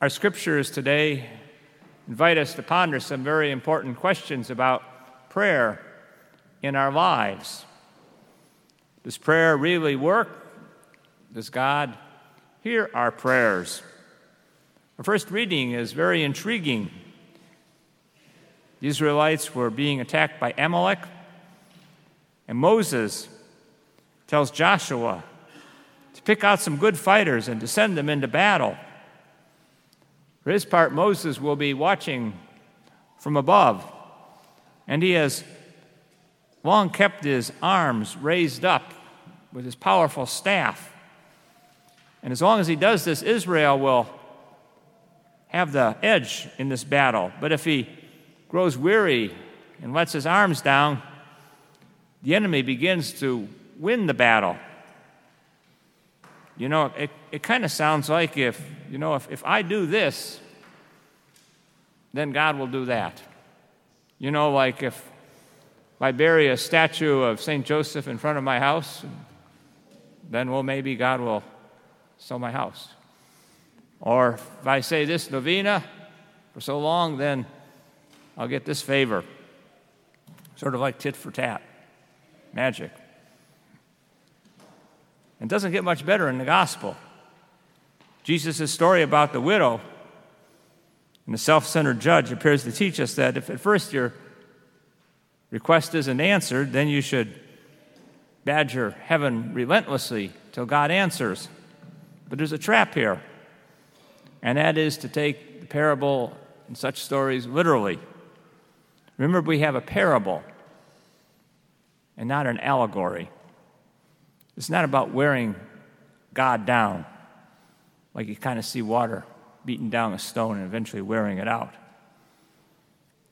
Our scriptures today invite us to ponder some very important questions about prayer in our lives. Does prayer really work? Does God hear our prayers? Our first reading is very intriguing. The Israelites were being attacked by Amalek, and Moses tells Joshua to pick out some good fighters and to send them into battle. For his part, Moses will be watching from above, and he has long kept his arms raised up with his powerful staff. And as long as he does this, Israel will have the edge in this battle. But if he grows weary and lets his arms down, the enemy begins to win the battle. You know, it, it kind of sounds like if, you know, if, if I do this, then God will do that. You know, like if I bury a statue of St. Joseph in front of my house, then, well, maybe God will sell my house. Or if I say this novena for so long, then I'll get this favor. Sort of like tit for tat, magic. It doesn't get much better in the gospel. Jesus' story about the widow and the self centered judge appears to teach us that if at first your request isn't answered, then you should badger heaven relentlessly till God answers. But there's a trap here, and that is to take the parable and such stories literally. Remember, we have a parable and not an allegory. It's not about wearing God down, like you kind of see water beating down a stone and eventually wearing it out.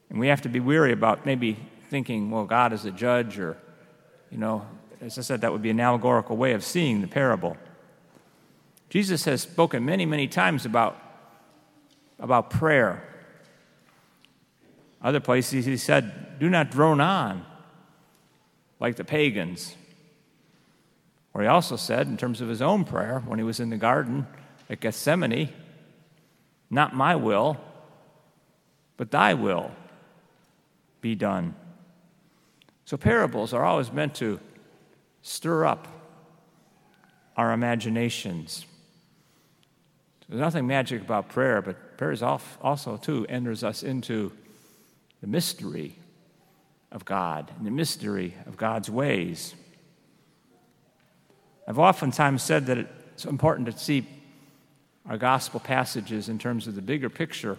And we have to be weary about maybe thinking, well, God is a judge, or, you know, as I said, that would be an allegorical way of seeing the parable. Jesus has spoken many, many times about, about prayer. Other places he said, do not drone on like the pagans or he also said, in terms of his own prayer, when he was in the garden at Gethsemane, Not my will, but thy will be done. So parables are always meant to stir up our imaginations. There's nothing magic about prayer, but prayer is also, too, enters us into the mystery of God and the mystery of God's ways. I've oftentimes said that it's important to see our gospel passages in terms of the bigger picture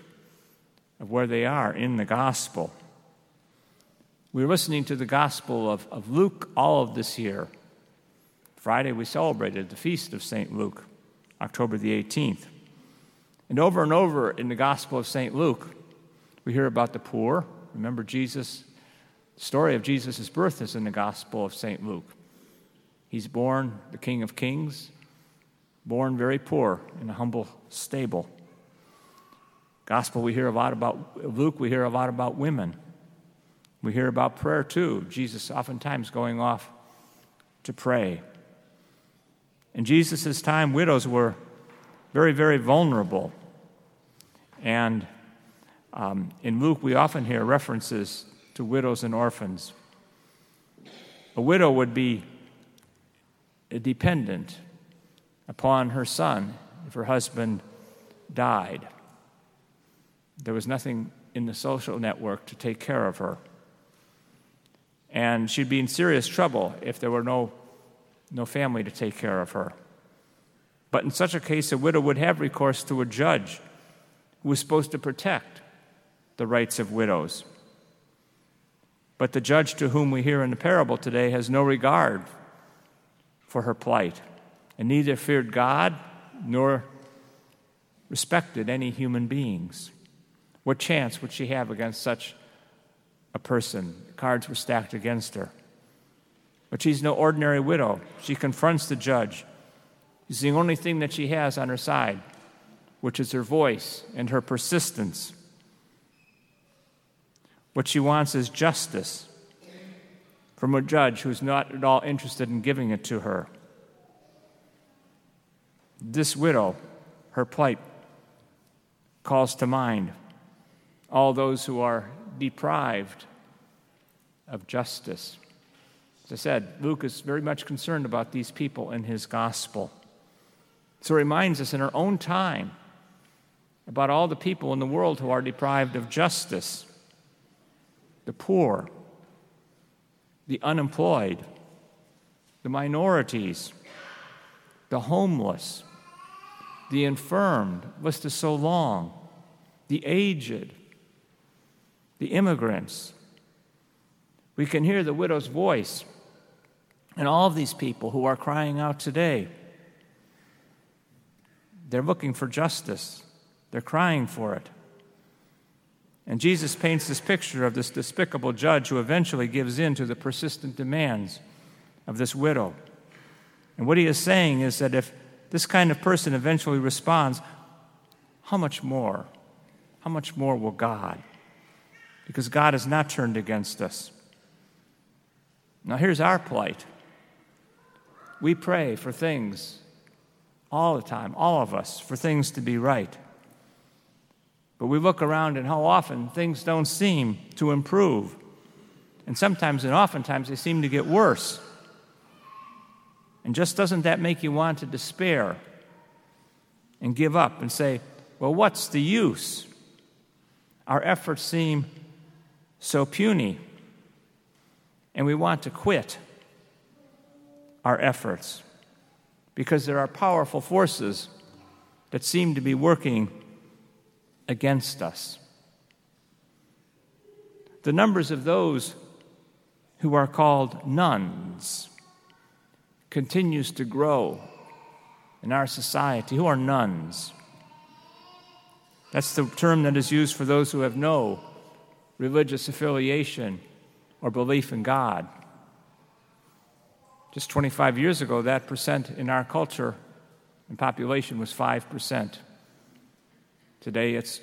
of where they are in the gospel. We were listening to the gospel of, of Luke all of this year. Friday, we celebrated the feast of St. Luke, October the 18th. And over and over in the gospel of St. Luke, we hear about the poor. Remember, Jesus, the story of Jesus' birth is in the gospel of St. Luke. He's born the King of Kings, born very poor in a humble stable. Gospel, we hear a lot about Luke, we hear a lot about women. We hear about prayer too. Jesus oftentimes going off to pray. In Jesus' time, widows were very, very vulnerable. And um, in Luke, we often hear references to widows and orphans. A widow would be dependent upon her son if her husband died. There was nothing in the social network to take care of her. And she'd be in serious trouble if there were no, no family to take care of her. But in such a case, a widow would have recourse to a judge who was supposed to protect the rights of widows. But the judge to whom we hear in the parable today has no regard for her plight, and neither feared God nor respected any human beings. What chance would she have against such a person? cards were stacked against her. But she's no ordinary widow. She confronts the judge. It's the only thing that she has on her side, which is her voice and her persistence. What she wants is justice from a judge who's not at all interested in giving it to her. This widow, her plight calls to mind all those who are deprived of justice. As I said, Luke is very much concerned about these people in his gospel. So he reminds us in our own time about all the people in the world who are deprived of justice the poor, the unemployed, the minorities, the homeless, the infirmed, list is so long, the aged, the immigrants. We can hear the widow's voice and all of these people who are crying out today. They're looking for justice, they're crying for it. And Jesus paints this picture of this despicable judge who eventually gives in to the persistent demands of this widow. And what he is saying is that if this kind of person eventually responds, how much more? How much more will God? Because God has not turned against us. Now, here's our plight we pray for things all the time, all of us, for things to be right. But we look around and how often things don't seem to improve. And sometimes and oftentimes they seem to get worse. And just doesn't that make you want to despair and give up and say, well, what's the use? Our efforts seem so puny, and we want to quit our efforts because there are powerful forces that seem to be working against us. The numbers of those who are called nones continues to grow in our society. Who are nones? That's the term that is used for those who have no religious affiliation or belief in God. Just 25 years ago, that percent in our culture and population was 5%. Today it's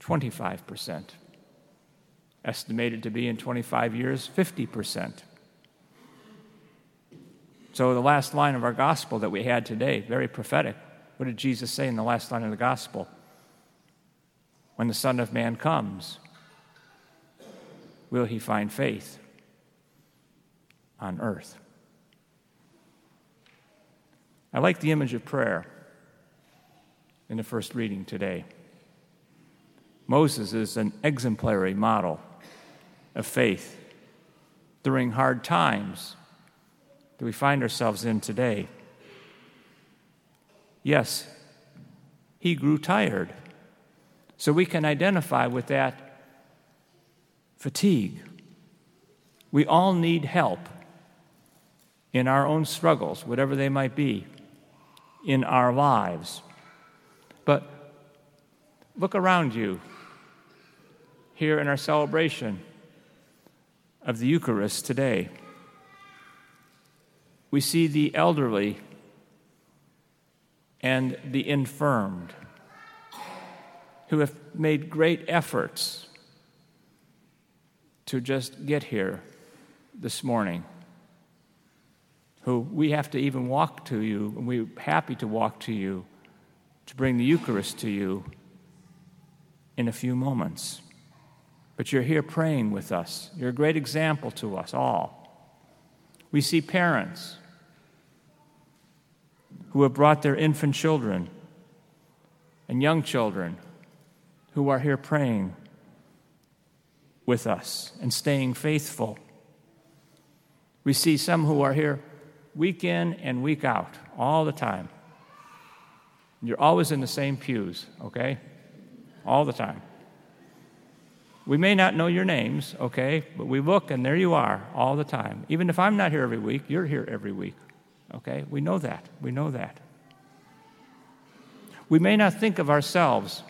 25%. Estimated to be in 25 years, 50%. So, the last line of our gospel that we had today, very prophetic. What did Jesus say in the last line of the gospel? When the Son of Man comes, will he find faith on earth? I like the image of prayer in the first reading today. Moses is an exemplary model of faith during hard times that we find ourselves in today. Yes, he grew tired. So we can identify with that fatigue. We all need help in our own struggles, whatever they might be, in our lives. But look around you here in our celebration of the Eucharist today. We see the elderly and the infirmed who have made great efforts to just get here this morning. Who we have to even walk to you, and we're happy to walk to you to bring the Eucharist to you in a few moments. But you're here praying with us. You're a great example to us all. We see parents who have brought their infant children and young children who are here praying with us and staying faithful. We see some who are here week in and week out, all the time. You're always in the same pews, okay? All the time. We may not know your names, okay, but we look and there you are all the time. Even if I'm not here every week, you're here every week, okay? We know that. We know that. We may not think of ourselves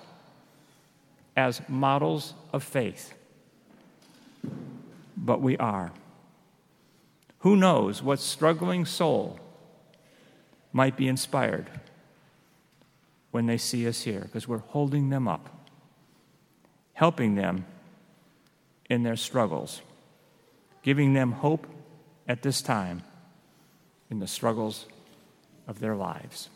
as models of faith, but we are. Who knows what struggling soul might be inspired when they see us here because we're holding them up, helping them in their struggles, giving them hope at this time in the struggles of their lives.